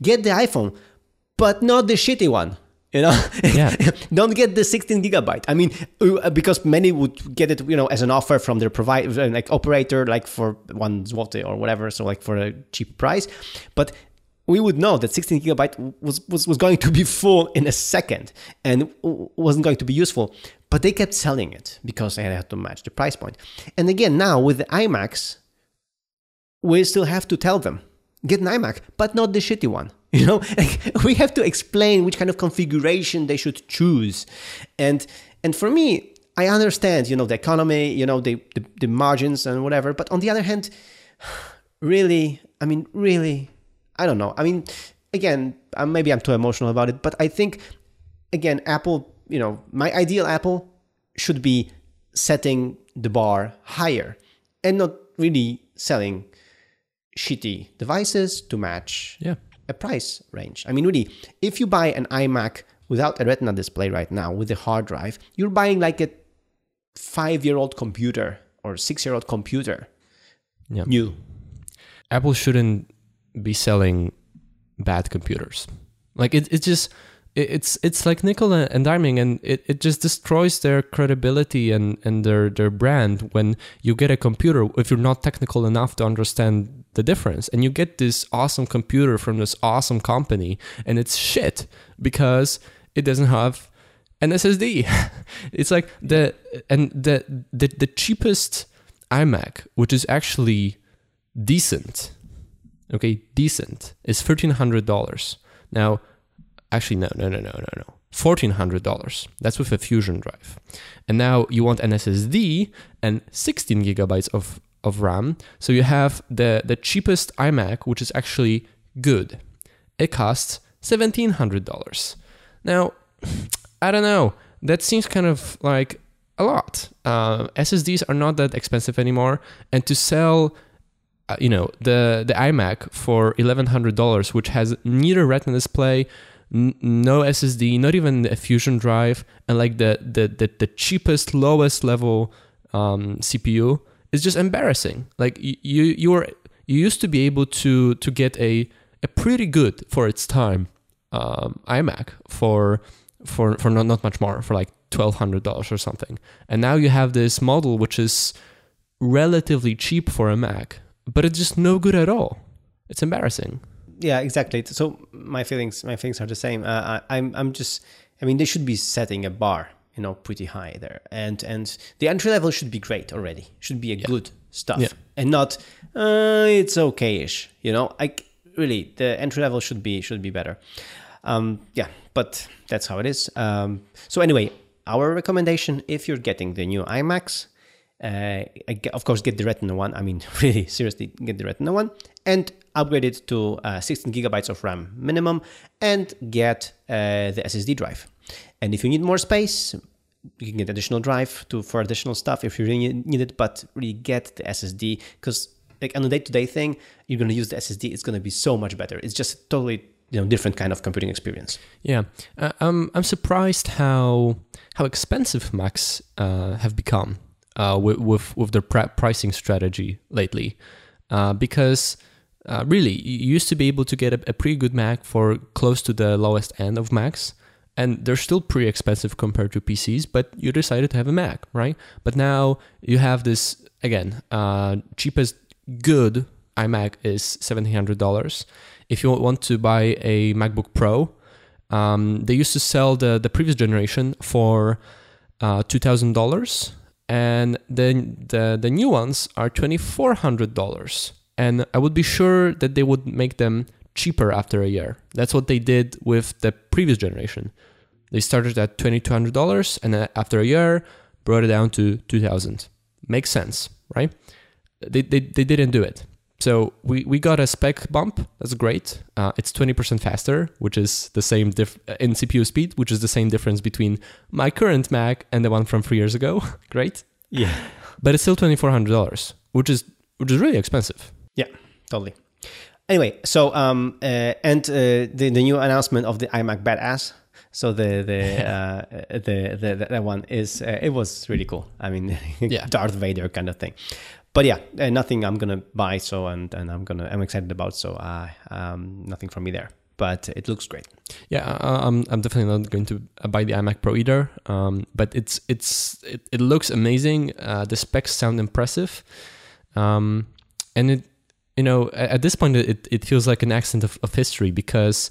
Get the iPhone, but not the shitty one. You know, Yeah. don't get the 16 gigabyte. I mean, uh, because many would get it, you know, as an offer from their provider, like operator, like for one zloty or whatever, so like for a cheap price. But we would know that 16 gigabyte was, was, was going to be full in a second and wasn't going to be useful. But they kept selling it because they had to match the price point. And again, now with the iMacs, we still have to tell them get an iMac, but not the shitty one. You know, we have to explain which kind of configuration they should choose. And and for me, I understand, you know, the economy, you know, the, the, the margins and whatever. But on the other hand, really, I mean, really, I don't know. I mean, again, uh, maybe I'm too emotional about it, but I think, again, Apple, you know, my ideal Apple should be setting the bar higher and not really selling shitty devices to match Yeah. A price range. I mean, really, if you buy an iMac without a Retina display right now with a hard drive, you're buying like a five year old computer or six year old computer. Yeah. New. Apple shouldn't be selling bad computers. Like it, it just it's it's like nickel and diming, and it, it just destroys their credibility and, and their their brand when you get a computer if you're not technical enough to understand the difference, and you get this awesome computer from this awesome company, and it's shit because it doesn't have an SSD. it's like the and the the, the cheapest iMac, which is actually decent, okay, decent, is thirteen hundred dollars. Now, actually, no, no, no, no, no, no, fourteen hundred dollars. That's with a Fusion drive, and now you want an SSD and sixteen gigabytes of of RAM. So you have the the cheapest iMac, which is actually good. It costs seventeen hundred dollars. Now, I don't know. That seems kind of like a lot. Uh, SSDs are not that expensive anymore, and to sell, uh, you know, the the iMac for eleven hundred dollars, which has neither Retina display, n- no SSD, not even a Fusion drive, and like the the the, the cheapest, lowest level um, CPU, is just embarrassing. Like you you were you used to be able to to get a a pretty good for its time um, iMac for for for not, not much more for like twelve hundred dollars or something. And now you have this model which is relatively cheap for a Mac, but it's just no good at all. It's embarrassing. Yeah, exactly. So my feelings, my feelings are the same. Uh, I, I'm, I'm just. I mean, they should be setting a bar, you know, pretty high there, and and the entry level should be great already. Should be a good stuff, Yeah. and not uh, it's okay-ish. You know, like really, the entry level should be should be better. Um, yeah, but that's how it is. Um, so anyway, our recommendation if you're getting the new iMacs, uh, of course get the Retina one. I mean, really seriously, get the Retina one and upgrade it to uh, 16 gigabytes of RAM minimum, and get uh, the SSD drive. And if you need more space, you can get additional drive to for additional stuff if you really need it. But really get the SSD because like on a day-to-day thing, you're gonna use the SSD. It's gonna be so much better. It's just totally you know different kind of computing experience. Yeah, uh, I'm I'm surprised how how expensive Macs uh, have become uh, with, with with their pri- pricing strategy lately, uh, because uh, really you used to be able to get a, a pretty good Mac for close to the lowest end of Macs, and they're still pretty expensive compared to PCs. But you decided to have a Mac, right? But now you have this again uh, cheapest good iMac is seventeen hundred dollars. If you want to buy a MacBook Pro, um, they used to sell the, the previous generation for uh, two thousand dollars, and then the the new ones are twenty four hundred dollars. And I would be sure that they would make them cheaper after a year. That's what they did with the previous generation. They started at $2,200 and then after a year brought it down to 2000 Makes sense, right? They, they, they didn't do it. So we, we got a spec bump. That's great. Uh, it's 20% faster, which is the same diff- uh, in CPU speed, which is the same difference between my current Mac and the one from three years ago. great. Yeah. But it's still $2,400, which is which is really expensive. Yeah, totally. Anyway, so um, uh, and uh, the the new announcement of the iMac Badass. So the the uh, the, the that one is uh, it was really cool. I mean, Yeah. Darth Vader kind of thing. But yeah, uh, nothing I'm gonna buy. So and and I'm gonna I'm excited about. So uh, um, nothing from me there. But it looks great. Yeah, I'm I'm definitely not going to buy the iMac Pro either. Um, but it's it's it, it looks amazing. Uh, the specs sound impressive, um, and it you know at, this point it, it feels like an accident of, of history because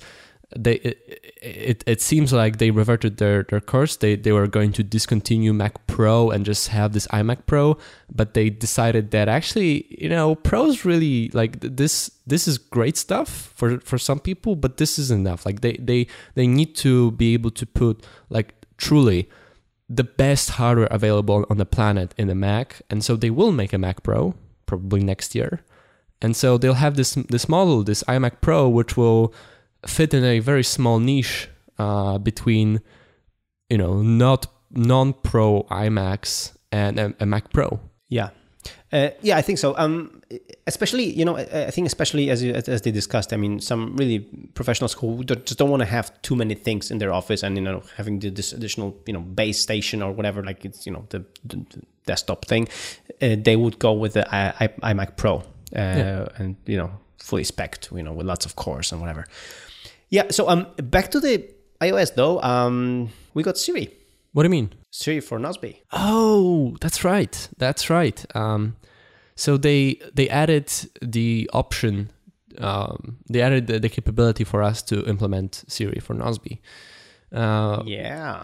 they it, it, it seems like they reverted their, their course. They they were going to discontinue Mac Pro and just have this iMac Pro, but they decided that actually you know Pro's really like this this is great stuff for for some people, but this is enough. Like they they they need to be able to put like truly the best hardware available on the planet in a Mac, and so they will make a Mac Pro probably next year, and so they'll have this this model, this iMac Pro, which will fit in a very small niche uh, between you know not non-pro iMacs and a, a Mac Pro. Yeah. Uh, yeah, I think so. Um, especially, you know, I think especially as as they discussed. I mean, some really professionals who don't- just don't want to have too many things in their office, and you know, having this additional, you know, base station or whatever, like it's you know the, the, desktop thing, uh, they would go with the I, I, iMac Pro, uh, Yeah. and you know, fully spec'd, you know, with lots of cores and whatever. Yeah. So um, back to the iOS though. Um, we got Siri, What do you mean? Siri for Nozbe. Oh, that's right. That's right. Um, so they they added the option. Um, they added the, the capability for us to implement Siri for Nozbe. Uh, Yeah.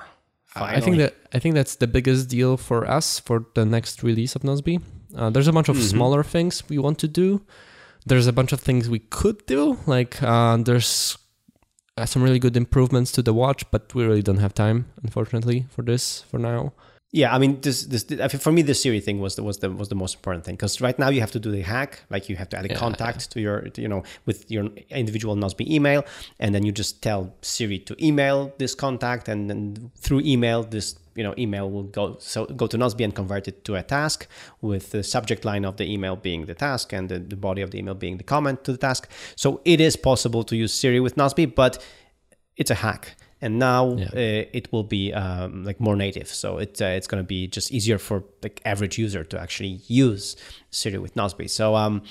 I think that I think that's the biggest deal for us for the next release of Nozbe. Uh, there's a bunch of smaller things we want to do. There's a bunch of things we could do. Like uh, there's uh, some really good improvements to the watch, but we really don't have time, unfortunately, for this for now. Yeah, I mean, this this for me, the Siri thing was the was the was the most important thing. Because right now you have to do the hack, like you have to add a Yeah, contact to your, to, you know, with your individual Nozbe email, and then you just tell Siri to email this contact, and then through email, this you know email will go so go to Nozbe and convert it to a task, with the subject line of the email being the task and the, the body of the email being the comment to the task. So it is possible to use Siri with Nozbe, but it's a hack and now Yeah. uh, it will be um, like more native. So it, uh, it's going to be just easier for like average user to actually use siri with nozbe so um,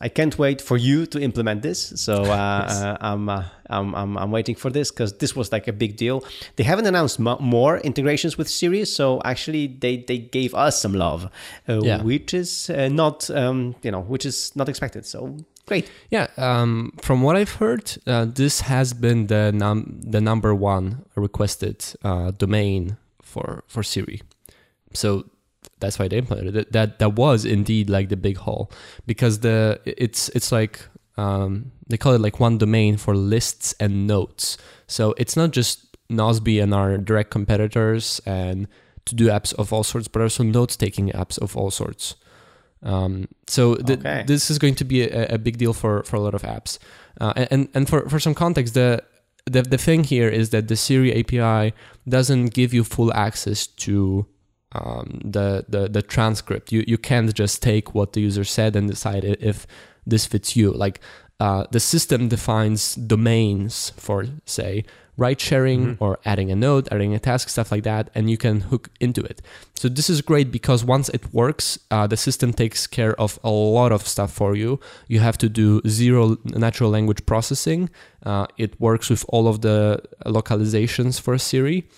i can't wait for you to implement this. So uh, uh, I'm, uh, I'm, I'm, I'm waiting for this because this was like a big deal. They haven't announced mo- more integrations with siri. So actually they, they gave us some love uh, Yeah. which is uh, not um, you know which is not expected. So great Yeah, um, from what I've heard, uh, this has been the num- the number one requested uh, domain for for Siri. So that's why they implemented it. That that was indeed like the big haul because the it's it's like um, they call it like one domain for lists and notes. So it's not just Nozbe and our direct competitors and to do apps of all sorts, but also notes taking apps of all sorts. Um, so th- Okay. this is going to be a, a big deal for, for a lot of apps. Uh, and and for, for some context, the, the the thing here is that the Siri API doesn't give you full access to um, the, the the transcript. You you can't just take what the user said and decide if this fits you. Like uh, the system defines domains for say ride sharing or adding a node, adding a task, stuff like that, and you can hook into it. So this is great because once it works, uh, the system takes care of a lot of stuff for you. You have to do zero natural language processing. Uh, it works with all of the localizations for Siri.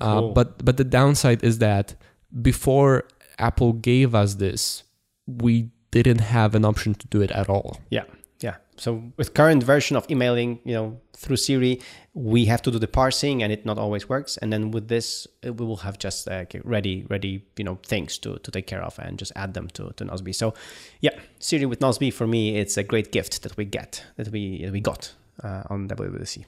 Uh, Cool. but but the downside is that before Apple gave us this, we didn't have an option to do it at all. Yeah. So with current version of emailing, you know, through Siri, we have to do the parsing, and it not always works. And then with this, uh, we will have just uh, ready, ready, you know, things to, to take care of, and just add them to to Nozbe. So, yeah, Siri with Nozbe for me, it's a great gift that we get, that we that we got uh, on WWDC.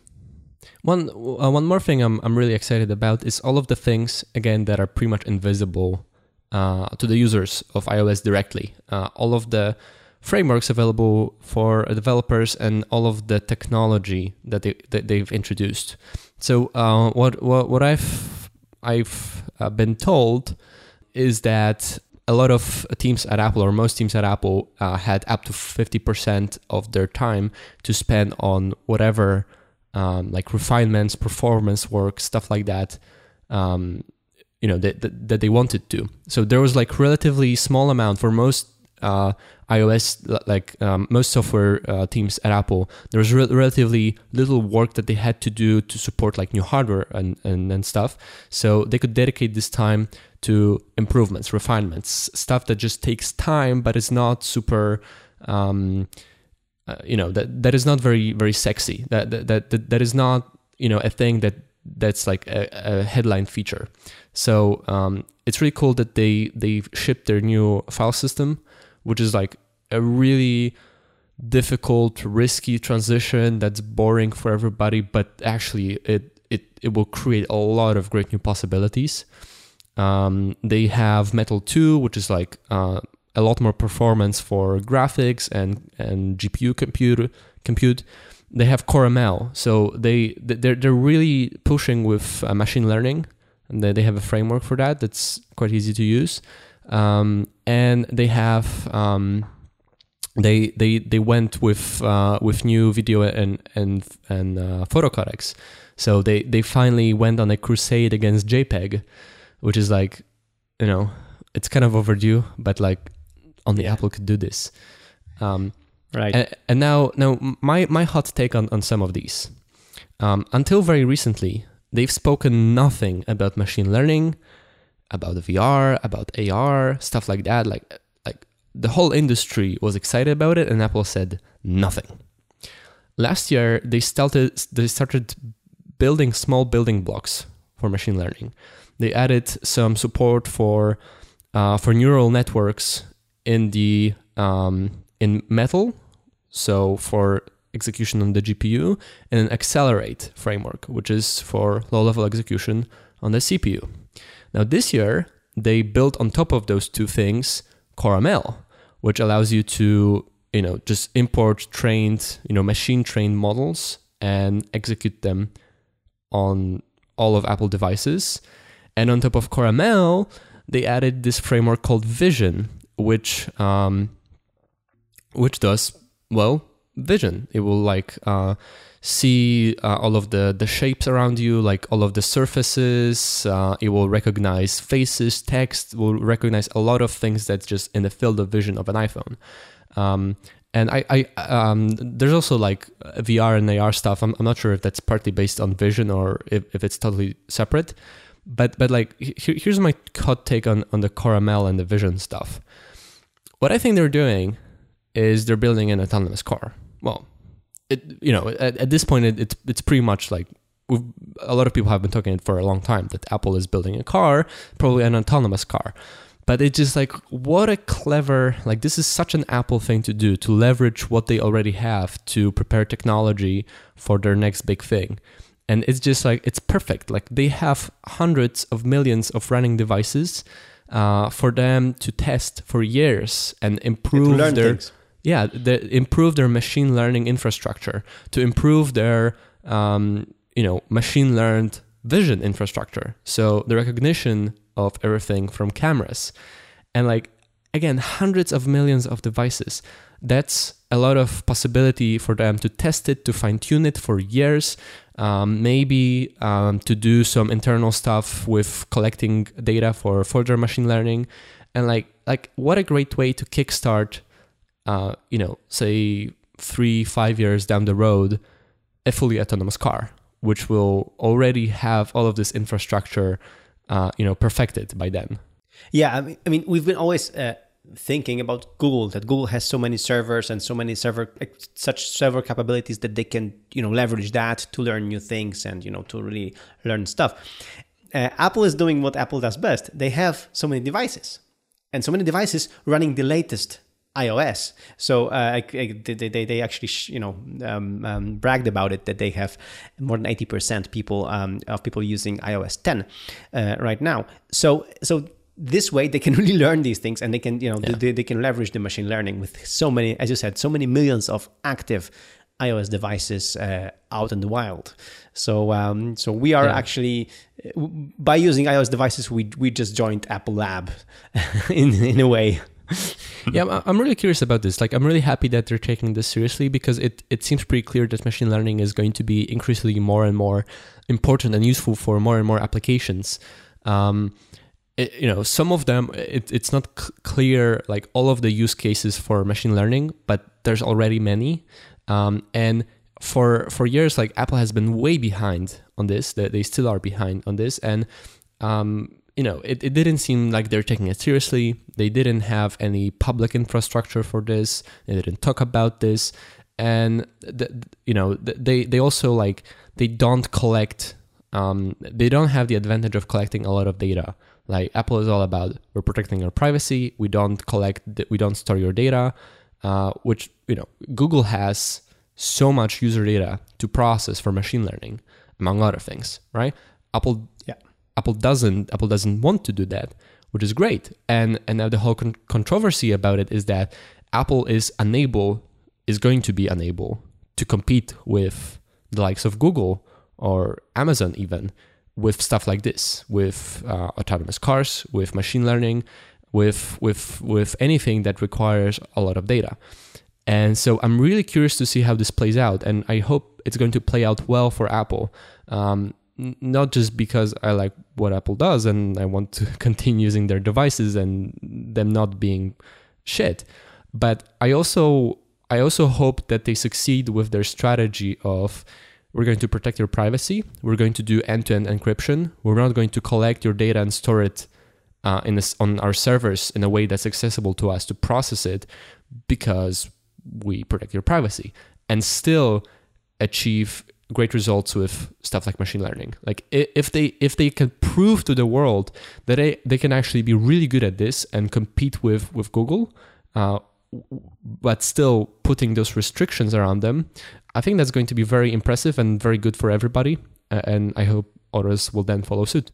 One uh, one more thing I'm I'm really excited about is all of the things again that are pretty much invisible uh, to the users of iOS directly. All of the frameworks available for developers and all of the technology that they that they've introduced. So uh, what what what I've I've uh, been told is that a lot of teams at Apple, or most teams at Apple, uh, had up to 50% of their time to spend on whatever, um, like refinements, performance work, stuff like that, um, you know, that, that, that, they wanted to. So there was like relatively small amount for most uh, iOS, like um, most software uh, teams at Apple, there was re- relatively little work that they had to do to support like new hardware and, and, and stuff. So they could dedicate this time to improvements, refinements, stuff that just takes time, but is not super. Um, uh, you know that that is not very very sexy. That that that, that is not you know a thing that that's like a, a headline feature. So um, it's really cool that they they shipped their new file system which is like a really difficult, risky transition that's boring for everybody, but actually it it, it will create a lot of great new possibilities. Um, they have Metal 2, which is like uh, a lot more performance for graphics and, and GPU compute. compute. They have CoreML, so they they're they're really pushing with uh, machine learning, and they, they have a framework for that that's quite easy to use. Um, and they have um, they they they went with uh, with new video and and and uh, photo codecs. So they they finally went on a crusade against JPEG, which is like, you know, it's kind of overdue, but like only yeah. Apple could do this. Um, right. And, and, now now my my hot take on on some of these. Um, until very recently, they've spoken nothing about machine learning, about VR, about AR, stuff like that. Like like the whole industry was excited about it, and Apple said nothing. Last year, they started they started building small building blocks for machine learning. They added some support for uh, for neural networks in the um, in Metal, so for execution on the GPU, and an Accelerate framework, which is for low-level execution on the CPU. Now, this year, they built on top of those two things CoreML, which allows you to, you know, just import trained, you know, machine trained models and execute them on all of Apple devices. And on top of CoreML, they added this framework called Vision, which um, which does well vision. It will like uh, see uh, all of the, the shapes around you, like all of the surfaces. Uh, it will recognize faces, text, will recognize a lot of things that's just in the field of vision of an iPhone. Um, and I, I um, there's also like VR and AR stuff. I'm, I'm not sure if that's partly based on vision or if, if it's totally separate. But but like here, here's my hot take on, on the CoreML and the vision stuff. What I think they're doing is they're building an autonomous car. Well, it you know at, at this point it, it's it's pretty much like a lot of people have been talking it for a long time that Apple is building a car, probably an autonomous car. But it's just like what a clever like this is such an Apple thing to do to leverage what they already have to prepare technology for their next big thing. And it's just like it's perfect. Like they have hundreds of millions of running devices uh, for them to test for years and improve their things yeah, improve their machine learning infrastructure, to improve their um, you know machine learned vision infrastructure. So the recognition of everything from cameras, and like again, hundreds of millions of devices. That's a lot of possibility for them to test it, to fine tune it for years, um, maybe um, to do some internal stuff with collecting data for further machine learning, and like like what a great way to kickstart uh, you know, say three, five years down the road, a fully autonomous car, which will already have all of this infrastructure, uh, you know, perfected by then. Yeah, I mean, I mean we've been always uh, thinking about Google that Google has so many servers and so many server such server capabilities that they can you know leverage that to learn new things and you know to really learn stuff. Uh, Apple is doing what Apple does best. They have so many devices and so many devices running the latest iOS. So uh, they, they, they actually you know um, um, bragged about it that they have more than eighty percent people um, of people using iOS 10 uh, right now. So so this way they can really learn these things and they can you know yeah. they, they can leverage the machine learning with so many as you said so many millions of active iOS devices uh, out in the wild. So um, so we are yeah. actually by using iOS devices we we just joined Apple Lab in in a way. yeah, I'm really curious about this. Like, I'm really happy that they're taking this seriously because it, it seems pretty clear that machine learning is going to be increasingly more and more important and useful for more and more applications. Um, it, you know, some of them, it, it's not c- clear like all of the use cases for machine learning, but there's already many. Um, and for for years, like Apple has been way behind on this. That they still are behind on this, and um, you know, it, it didn't seem like they're taking it seriously. They didn't have any public infrastructure for this. They didn't talk about this, and the, you know, they they also like they don't collect. Um, they don't have the advantage of collecting a lot of data. Like Apple is all about we're protecting your privacy. We don't collect. We don't store your data. Uh, which you know, Google has so much user data to process for machine learning, among other things, right? Apple Apple doesn't Apple doesn't want to do that, which is great. And and now the whole con- controversy about it is that Apple is unable is going to be unable to compete with the likes of Google or Amazon even with stuff like this, with uh, autonomous cars, with machine learning, with with with anything that requires a lot of data. And so I'm really curious to see how this plays out, and I hope it's going to play out well for Apple. Um, not just because I like what Apple does and I want to continue using their devices and them not being shit, but I also I also hope that they succeed with their strategy of we're going to protect your privacy, we're going to do end-to-end encryption, we're not going to collect your data and store it uh, in on our servers in a way that's accessible to us to process it because we protect your privacy and still achieve great results with stuff like machine learning. Like if they if they can prove to the world that they, they can actually be really good at this and compete with with Google, uh, but still putting those restrictions around them, I think that's going to be very impressive and very good for everybody. And I hope others will then follow suit.